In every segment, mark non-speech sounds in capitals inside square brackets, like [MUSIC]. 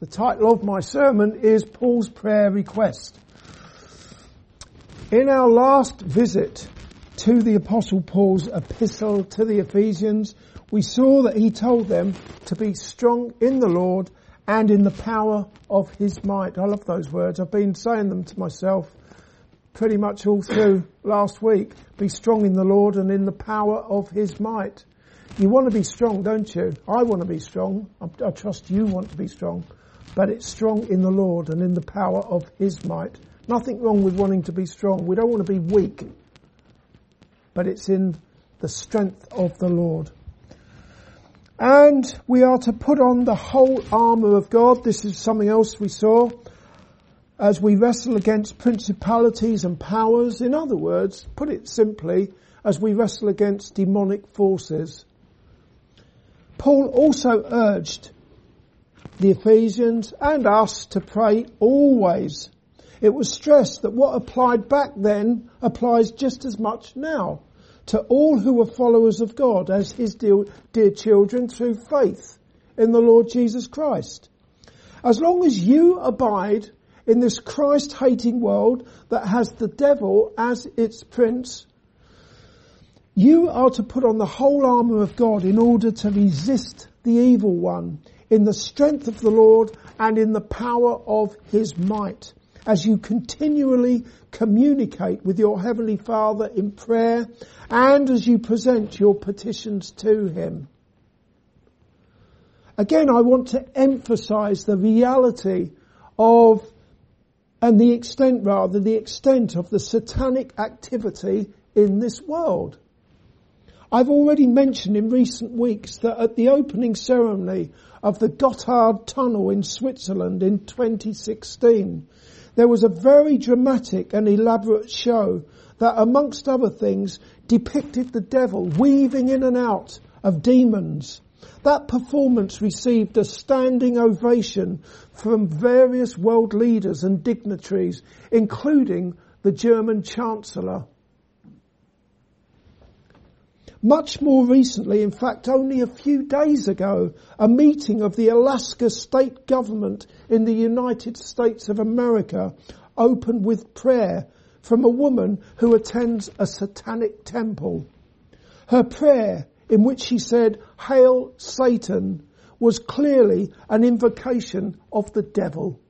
The title of my sermon is Paul's Prayer Request. In our last visit to the Apostle Paul's epistle to the Ephesians, we saw that he told them to be strong in the Lord and in the power of his might. I love those words. I've been saying them to myself pretty much all through last week. Be strong in the Lord and in the power of his might. You want to be strong, don't you? I want to be strong. I, I trust you want to be strong but it's strong in the Lord and in the power of His might. Nothing wrong with wanting to be strong. We don't want to be weak, but it's in the strength of the Lord. And we are to put on the whole armour of God. This is something else we saw. As we wrestle against principalities and powers. In other words, put it simply, as we wrestle against demonic forces. Paul also urged the Ephesians and us to pray always. It was stressed that what applied back then applies just as much now to all who are followers of God as his dear, dear children through faith in the Lord Jesus Christ. As long as you abide in this Christ hating world that has the devil as its prince, you are to put on the whole armour of God in order to resist the evil one in the strength of the Lord and in the power of his might as you continually communicate with your Heavenly Father in prayer and as you present your petitions to Him. Again, I want to emphasize the reality of, and the extent rather, the extent of the satanic activity in this world. I've already mentioned in recent weeks that at the opening ceremony of the Gotthard Tunnel in Switzerland in 2016, there was a very dramatic and elaborate show that amongst other things depicted the devil weaving in and out of demons. That performance received a standing ovation from various world leaders and dignitaries, including the German Chancellor. Much more recently, in fact only a few days ago, a meeting of the Alaska state government in the United States of America opened with prayer from a woman who attends a satanic temple. Her prayer, in which she said, Hail Satan, was clearly an invocation of the devil.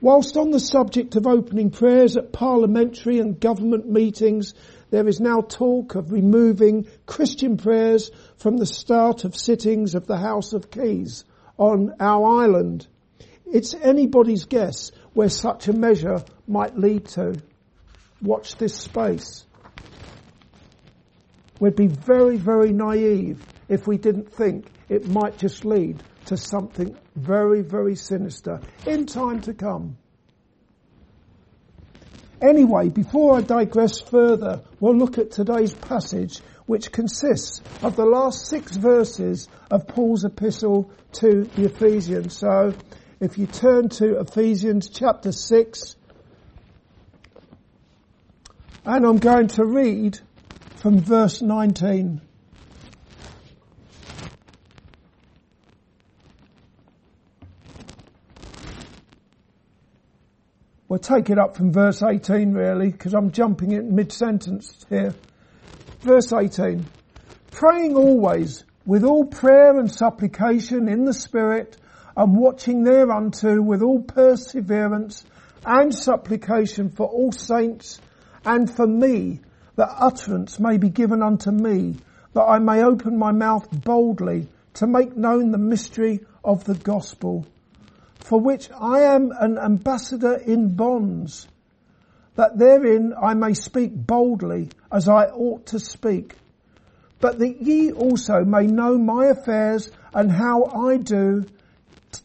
Whilst on the subject of opening prayers at parliamentary and government meetings, there is now talk of removing Christian prayers from the start of sittings of the House of Keys on our island. It's anybody's guess where such a measure might lead to. Watch this space. We'd be very, very naive if we didn't think it might just lead to something very, very sinister in time to come. Anyway, before I digress further, we'll look at today's passage, which consists of the last six verses of Paul's epistle to the Ephesians. So, if you turn to Ephesians chapter 6, and I'm going to read from verse 19. We'll take it up from verse 18 really, because I'm jumping in mid-sentence here. Verse 18. Praying always with all prayer and supplication in the Spirit and watching thereunto with all perseverance and supplication for all saints and for me that utterance may be given unto me that I may open my mouth boldly to make known the mystery of the gospel for which I am an ambassador in bonds, that therein I may speak boldly as I ought to speak, but that ye also may know my affairs and how I do.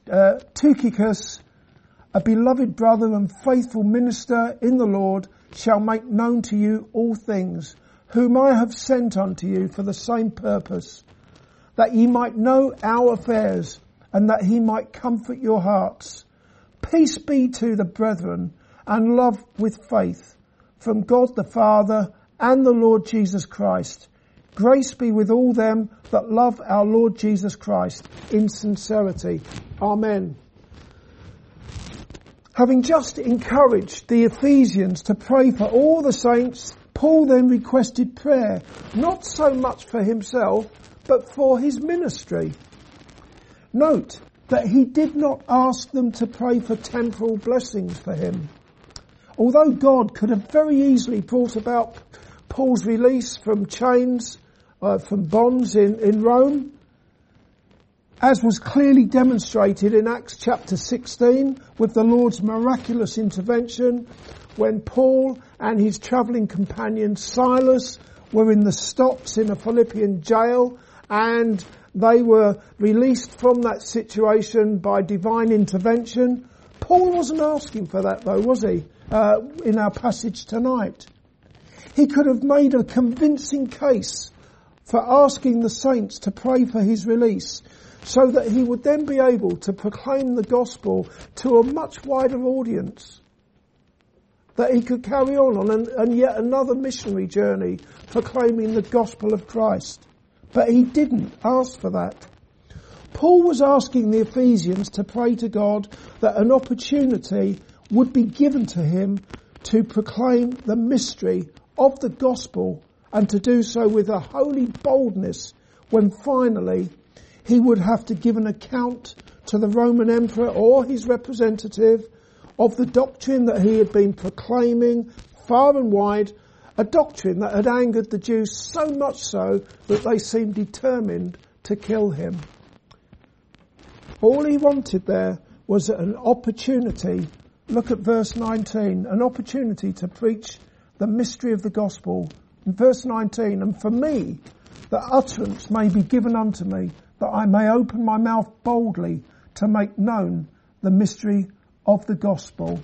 Uh, Tychicus, a beloved brother and faithful minister in the Lord, shall make known to you all things, whom I have sent unto you for the same purpose, that ye might know our affairs and that he might comfort your hearts. Peace be to the brethren and love with faith from God the Father and the Lord Jesus Christ. Grace be with all them that love our Lord Jesus Christ in sincerity. Amen. Having just encouraged the Ephesians to pray for all the saints, Paul then requested prayer, not so much for himself, but for his ministry. Note that he did not ask them to pray for temporal blessings for him. Although God could have very easily brought about Paul's release from chains, uh, from bonds in, in Rome, as was clearly demonstrated in Acts chapter 16 with the Lord's miraculous intervention when Paul and his travelling companion Silas were in the stocks in a Philippian jail and they were released from that situation by divine intervention. Paul wasn't asking for that though, was he? Uh, in our passage tonight. He could have made a convincing case for asking the saints to pray for his release so that he would then be able to proclaim the gospel to a much wider audience. That he could carry on on an, and yet another missionary journey proclaiming the gospel of Christ. But he didn't ask for that. Paul was asking the Ephesians to pray to God that an opportunity would be given to him to proclaim the mystery of the gospel and to do so with a holy boldness when finally he would have to give an account to the Roman emperor or his representative of the doctrine that he had been proclaiming far and wide, a doctrine that had angered the Jews so much so that they seemed determined to kill him. All he wanted there was an opportunity, look at verse 19, an opportunity to preach the mystery of the gospel. In verse 19, and for me, that utterance may be given unto me that I may open my mouth boldly to make known the mystery of the gospel.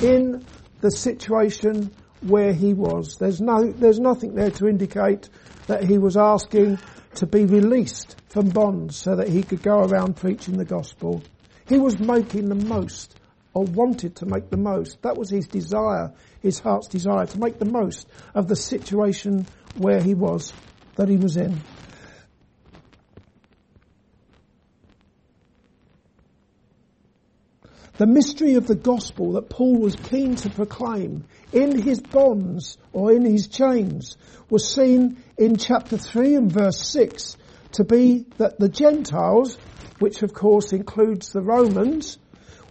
In the situation where he was, there's no, there's nothing there to indicate that he was asking to be released from bonds so that he could go around preaching the gospel. He was making the most or wanted to make the most. That was his desire, his heart's desire to make the most of the situation where he was, that he was in. The mystery of the gospel that Paul was keen to proclaim in his bonds or in his chains was seen in chapter 3 and verse 6 to be that the Gentiles, which of course includes the Romans,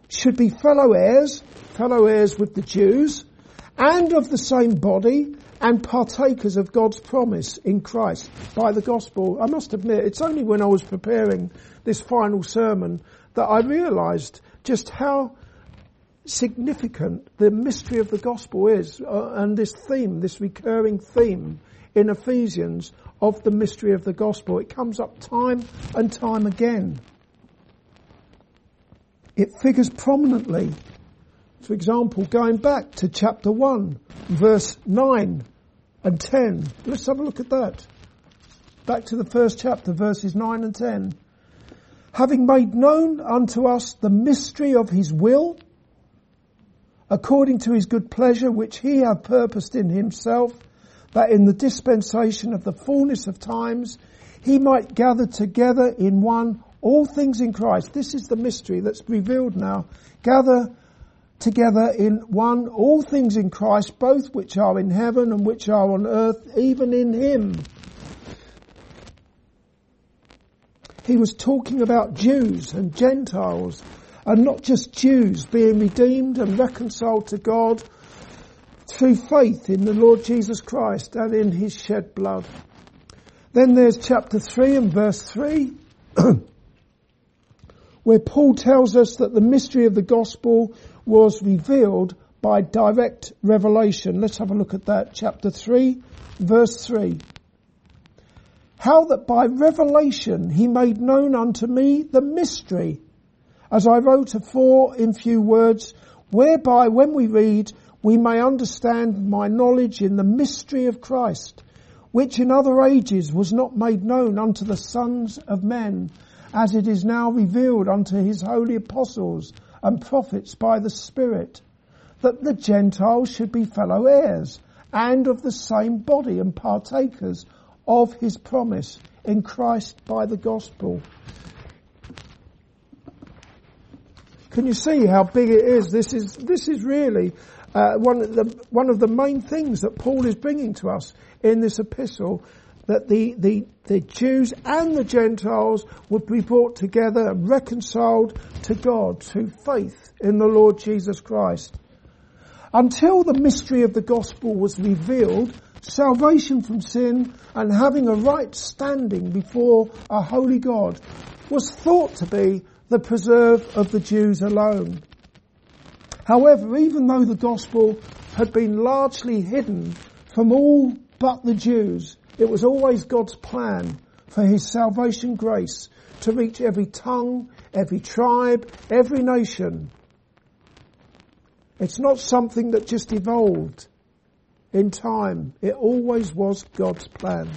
should be fellow heirs, fellow heirs with the Jews, and of the same body, and partakers of God's promise in Christ by the gospel. I must admit, it's only when I was preparing this final sermon that I realized just how significant the mystery of the gospel is uh, and this theme, this recurring theme in Ephesians of the mystery of the gospel. It comes up time and time again. It figures prominently. For example, going back to chapter 1, verse 9 and 10. Let's have a look at that. Back to the first chapter, verses 9 and 10 having made known unto us the mystery of his will, according to his good pleasure which he hath purposed in himself, that in the dispensation of the fullness of times he might gather together in one all things in Christ. This is the mystery that's revealed now. Gather together in one all things in Christ, both which are in heaven and which are on earth, even in him He was talking about Jews and Gentiles and not just Jews being redeemed and reconciled to God through faith in the Lord Jesus Christ and in his shed blood. Then there's chapter 3 and verse 3 [CLEARS THROAT] where Paul tells us that the mystery of the gospel was revealed by direct revelation. Let's have a look at that. Chapter 3 verse 3. How that by revelation he made known unto me the mystery, as I wrote afore in few words, whereby when we read, we may understand my knowledge in the mystery of Christ, which in other ages was not made known unto the sons of men, as it is now revealed unto his holy apostles and prophets by the Spirit, that the Gentiles should be fellow heirs and of the same body and partakers of his promise in Christ by the gospel. Can you see how big it is? This is, this is really uh, one, of the, one of the main things that Paul is bringing to us in this epistle that the, the, the Jews and the Gentiles would be brought together and reconciled to God through faith in the Lord Jesus Christ. Until the mystery of the gospel was revealed, salvation from sin and having a right standing before a holy God was thought to be the preserve of the Jews alone. However, even though the gospel had been largely hidden from all but the Jews, it was always God's plan for his salvation grace to reach every tongue, every tribe, every nation. It's not something that just evolved in time. It always was God's plan.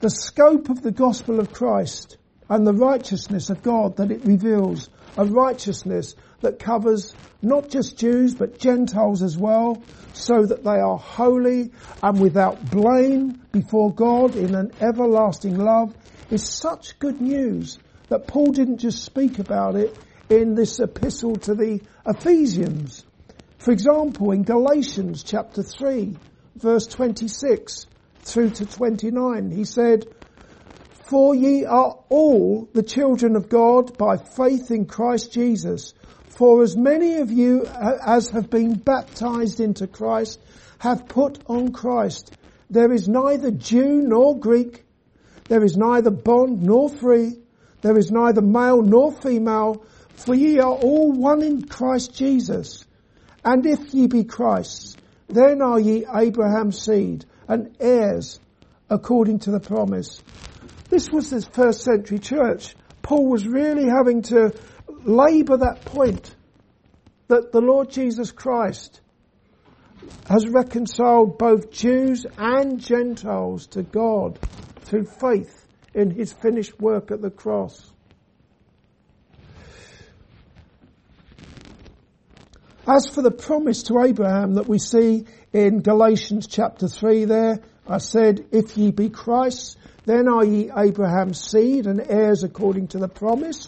The scope of the gospel of Christ and the righteousness of God that it reveals, a righteousness that covers not just Jews but Gentiles as well, so that they are holy and without blame before God in an everlasting love is such good news that Paul didn't just speak about it in this epistle to the Ephesians. For example, in Galatians chapter 3 verse 26 through to 29, he said, For ye are all the children of God by faith in Christ Jesus. For as many of you as have been baptized into Christ have put on Christ. There is neither Jew nor Greek. There is neither bond nor free. There is neither male nor female. For ye are all one in Christ Jesus. And if ye be Christ's, then are ye Abraham's seed and heirs according to the promise. This was this first century church. Paul was really having to labour that point that the Lord Jesus Christ has reconciled both Jews and Gentiles to God through faith in his finished work at the cross. As for the promise to Abraham that we see in Galatians chapter 3 there, I said, if ye be Christ, then are ye Abraham's seed and heirs according to the promise.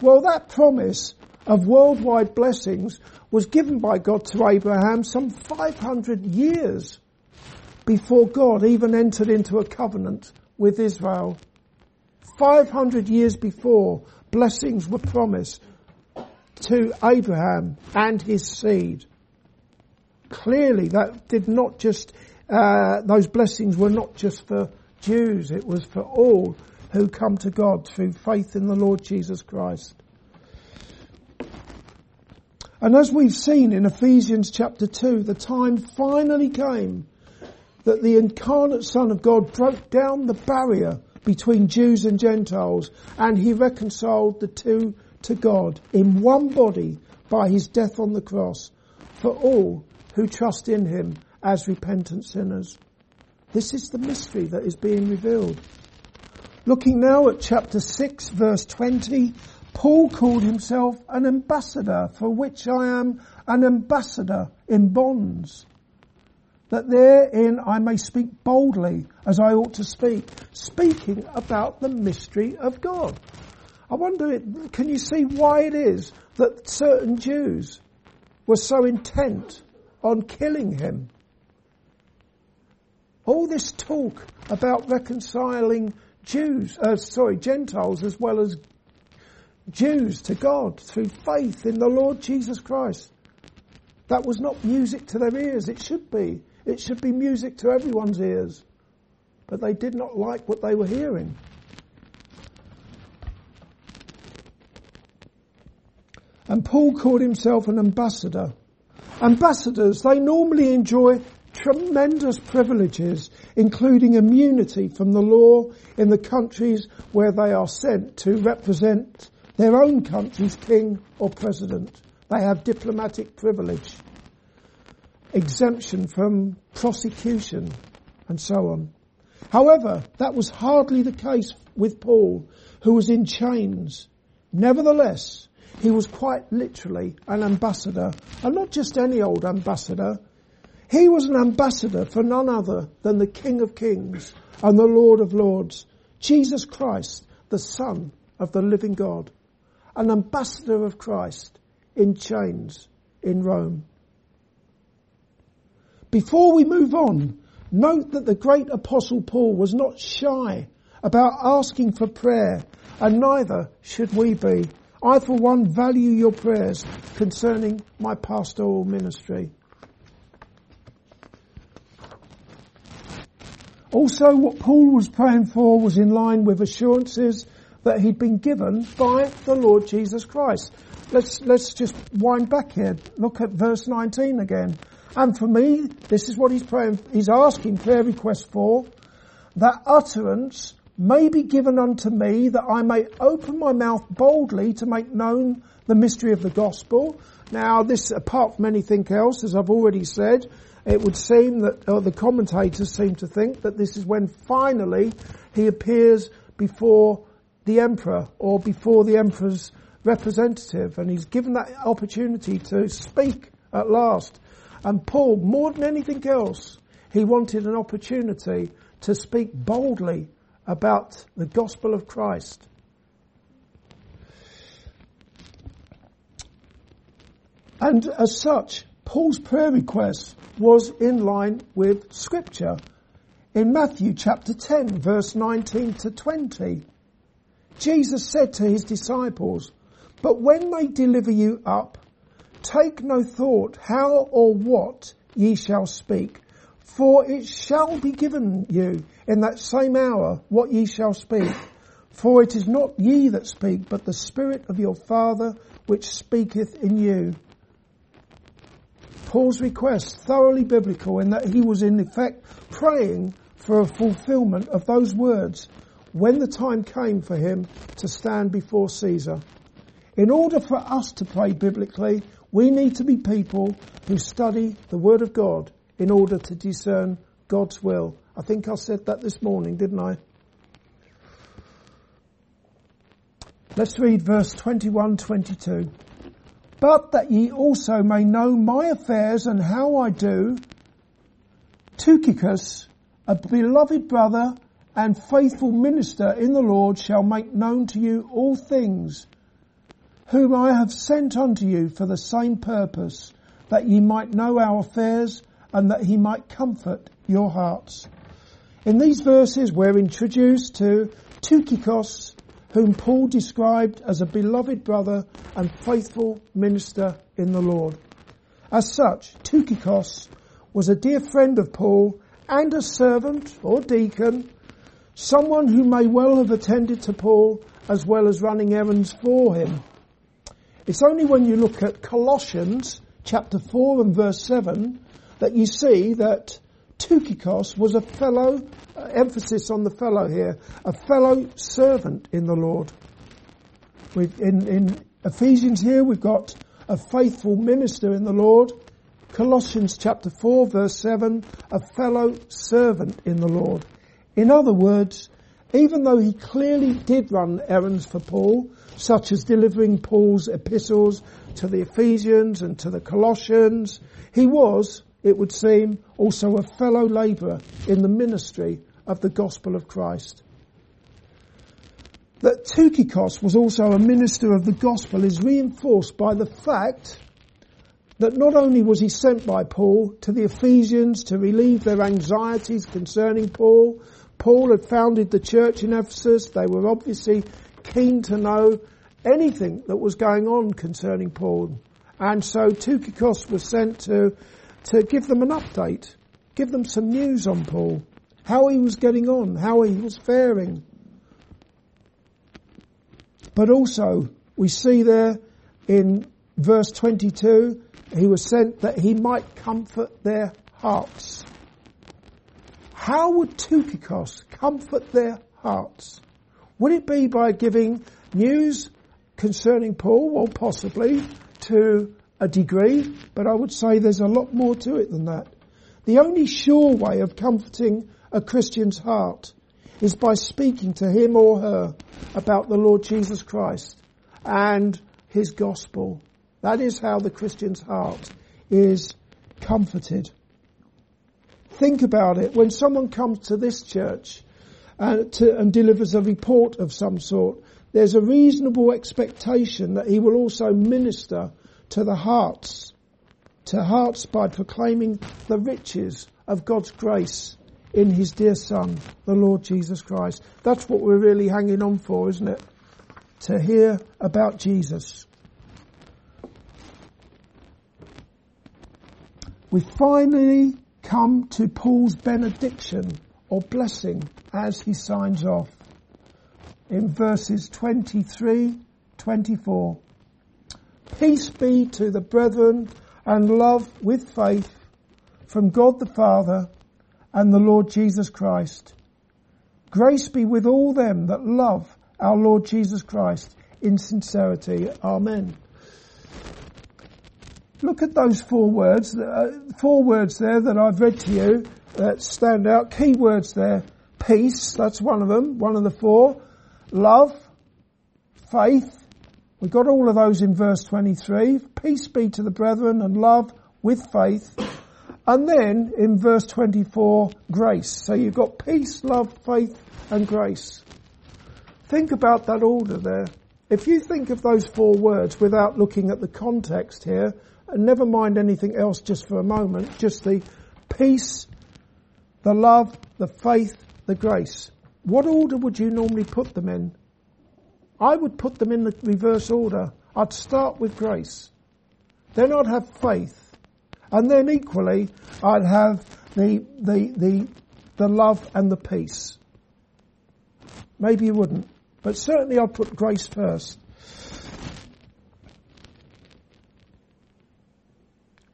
Well, that promise of worldwide blessings was given by God to Abraham some 500 years before God even entered into a covenant with Israel. 500 years before, blessings were promised to Abraham and his seed. Clearly that did not just, uh, those blessings were not just for Jews, it was for all who come to God through faith in the Lord Jesus Christ. And as we've seen in Ephesians chapter 2, the time finally came that the incarnate Son of God broke down the barrier between Jews and Gentiles and he reconciled the two to God in one body by his death on the cross for all who trust in him as repentant sinners. This is the mystery that is being revealed. Looking now at chapter 6 verse 20, Paul called himself an ambassador for which I am an ambassador in bonds. That therein I may speak boldly as I ought to speak, speaking about the mystery of God. I wonder, can you see why it is that certain Jews were so intent on killing him? All this talk about reconciling Jews, uh, sorry, Gentiles as well as Jews to God through faith in the Lord Jesus Christ. That was not music to their ears. It should be. It should be music to everyone's ears. But they did not like what they were hearing. And Paul called himself an ambassador. Ambassadors, they normally enjoy tremendous privileges, including immunity from the law in the countries where they are sent to represent their own country's king or president. They have diplomatic privilege, exemption from prosecution, and so on. However, that was hardly the case with Paul, who was in chains. Nevertheless, he was quite literally an ambassador, and not just any old ambassador. He was an ambassador for none other than the King of Kings and the Lord of Lords, Jesus Christ, the Son of the living God, an ambassador of Christ in chains in Rome. Before we move on, note that the great apostle Paul was not shy about asking for prayer and neither should we be. I for one value your prayers concerning my pastoral ministry. Also, what Paul was praying for was in line with assurances that he'd been given by the Lord Jesus Christ. Let's, let's just wind back here. Look at verse 19 again. And for me, this is what he's praying, he's asking prayer request for, that utterance may be given unto me that I may open my mouth boldly to make known the mystery of the gospel. Now this, apart from anything else, as I've already said, it would seem that or the commentators seem to think that this is when finally he appears before the emperor or before the emperor's representative and he's given that opportunity to speak at last. And Paul, more than anything else, he wanted an opportunity to speak boldly about the gospel of Christ. And as such, Paul's prayer request was in line with scripture. In Matthew chapter 10 verse 19 to 20, Jesus said to his disciples, but when they deliver you up, take no thought how or what ye shall speak, for it shall be given you in that same hour what ye shall speak. For it is not ye that speak, but the Spirit of your Father which speaketh in you. Paul's request thoroughly biblical in that he was in effect praying for a fulfillment of those words when the time came for him to stand before Caesar. In order for us to pray biblically, we need to be people who study the Word of God in order to discern God's will. I think I said that this morning, didn't I? Let's read verse 21, 22 but that ye also may know my affairs and how I do, Tychicus, a beloved brother and faithful minister in the Lord shall make known to you all things, whom I have sent unto you for the same purpose, that ye might know our affairs and that he might comfort your hearts. In these verses we're introduced to Tychicus, whom Paul described as a beloved brother and faithful minister in the Lord. As such, Tychicus was a dear friend of Paul and a servant or deacon, someone who may well have attended to Paul as well as running errands for him. It's only when you look at Colossians chapter 4 and verse 7 that you see that Tychicus was a fellow, uh, emphasis on the fellow here, a fellow servant in the Lord. In, in Ephesians here we've got a faithful minister in the Lord. Colossians chapter 4 verse 7, a fellow servant in the Lord. In other words, even though he clearly did run errands for Paul, such as delivering Paul's epistles to the Ephesians and to the Colossians, he was it would seem, also a fellow labourer in the ministry of the gospel of Christ. That Tychicus was also a minister of the gospel is reinforced by the fact that not only was he sent by Paul to the Ephesians to relieve their anxieties concerning Paul, Paul had founded the church in Ephesus. They were obviously keen to know anything that was going on concerning Paul. And so Tychicus was sent to to give them an update, give them some news on Paul, how he was getting on, how he was faring. But also, we see there in verse 22, he was sent that he might comfort their hearts. How would Tychicus comfort their hearts? Would it be by giving news concerning Paul? Well, possibly to a degree, but I would say there's a lot more to it than that. The only sure way of comforting a Christian's heart is by speaking to him or her about the Lord Jesus Christ and his gospel. That is how the Christian's heart is comforted. think about it. When someone comes to this church and, uh, to, and delivers a report of some sort, there's a reasonable expectation that he will also minister to the hearts, to hearts by proclaiming the riches of God's grace in his dear son, the Lord Jesus Christ. That's what we're really hanging on for, isn't it? To hear about Jesus. We finally come to Paul's benediction or blessing as he signs off in verses 23, 24. Peace be to the brethren and love with faith from God the Father and the Lord Jesus Christ. Grace be with all them that love our Lord Jesus Christ in sincerity. Amen. Look at those four words, uh, four words there that I've read to you that stand out. Key words there. Peace, that's one of them, one of the four. Love, faith, we got all of those in verse 23. Peace be to the brethren and love with faith. And then in verse 24, grace. So you've got peace, love, faith and grace. Think about that order there. If you think of those four words without looking at the context here, and never mind anything else just for a moment, just the peace, the love, the faith, the grace. What order would you normally put them in? I would put them in the reverse order. I'd start with grace. Then I'd have faith. And then equally, I'd have the, the, the, the love and the peace. Maybe you wouldn't, but certainly I'd put grace first.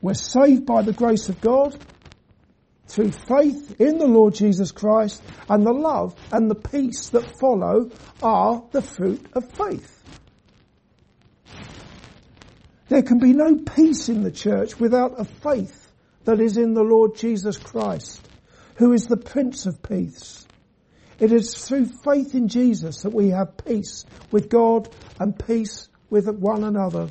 We're saved by the grace of God through faith in the Lord Jesus Christ and the love and the peace that follow are the fruit of faith. There can be no peace in the church without a faith that is in the Lord Jesus Christ, who is the Prince of Peace. It is through faith in Jesus that we have peace with God and peace with one another.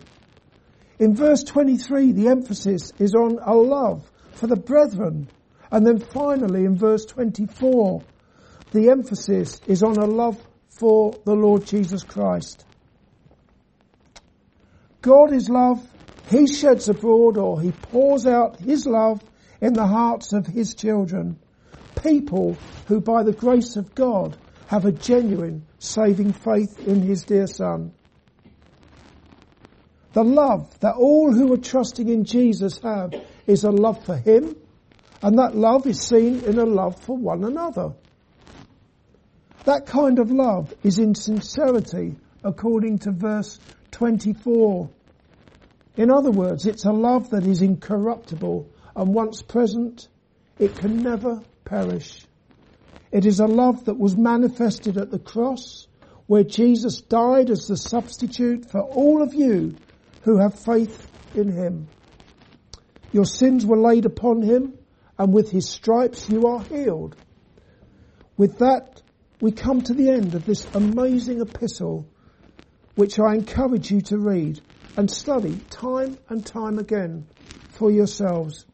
In verse 23, the emphasis is on a love for the brethren. And then finally in verse 24, the emphasis is on a love for the Lord Jesus Christ. God is love. He sheds abroad or he pours out his love in the hearts of his children. People who by the grace of God have a genuine saving faith in his dear son. The love that all who are trusting in Jesus have is a love for him and that love is seen in a love for one another. That kind of love is in sincerity according to verse 24 in other words, it's a love that is incorruptible and once present, it can never perish. It is a love that was manifested at the cross where Jesus died as the substitute for all of you who have faith in him. Your sins were laid upon him and with his stripes you are healed. With that, we come to the end of this amazing epistle, which I encourage you to read and study time and time again for yourselves.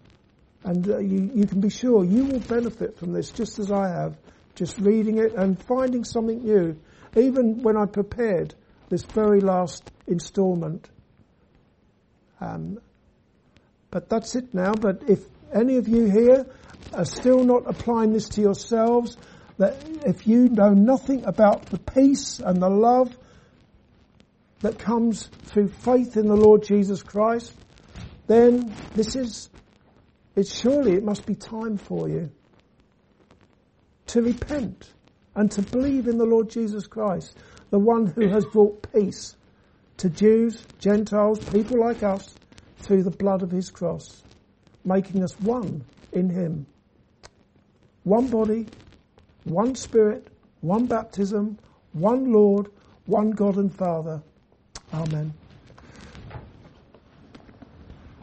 And uh, you, you can be sure you will benefit from this just as I have, just reading it and finding something new. Even when I prepared this very last instalment. Um, but that's it now. But if any of you here are still not applying this to yourselves, that if you know nothing about the peace and the love that comes through faith in the Lord Jesus Christ, then this is, it's surely it must be time for you to repent and to believe in the Lord Jesus Christ, the one who has brought peace to Jews, Gentiles, people like us through the blood of his cross, making us one in him. One body, one spirit, one baptism, one Lord, one God and Father Amen.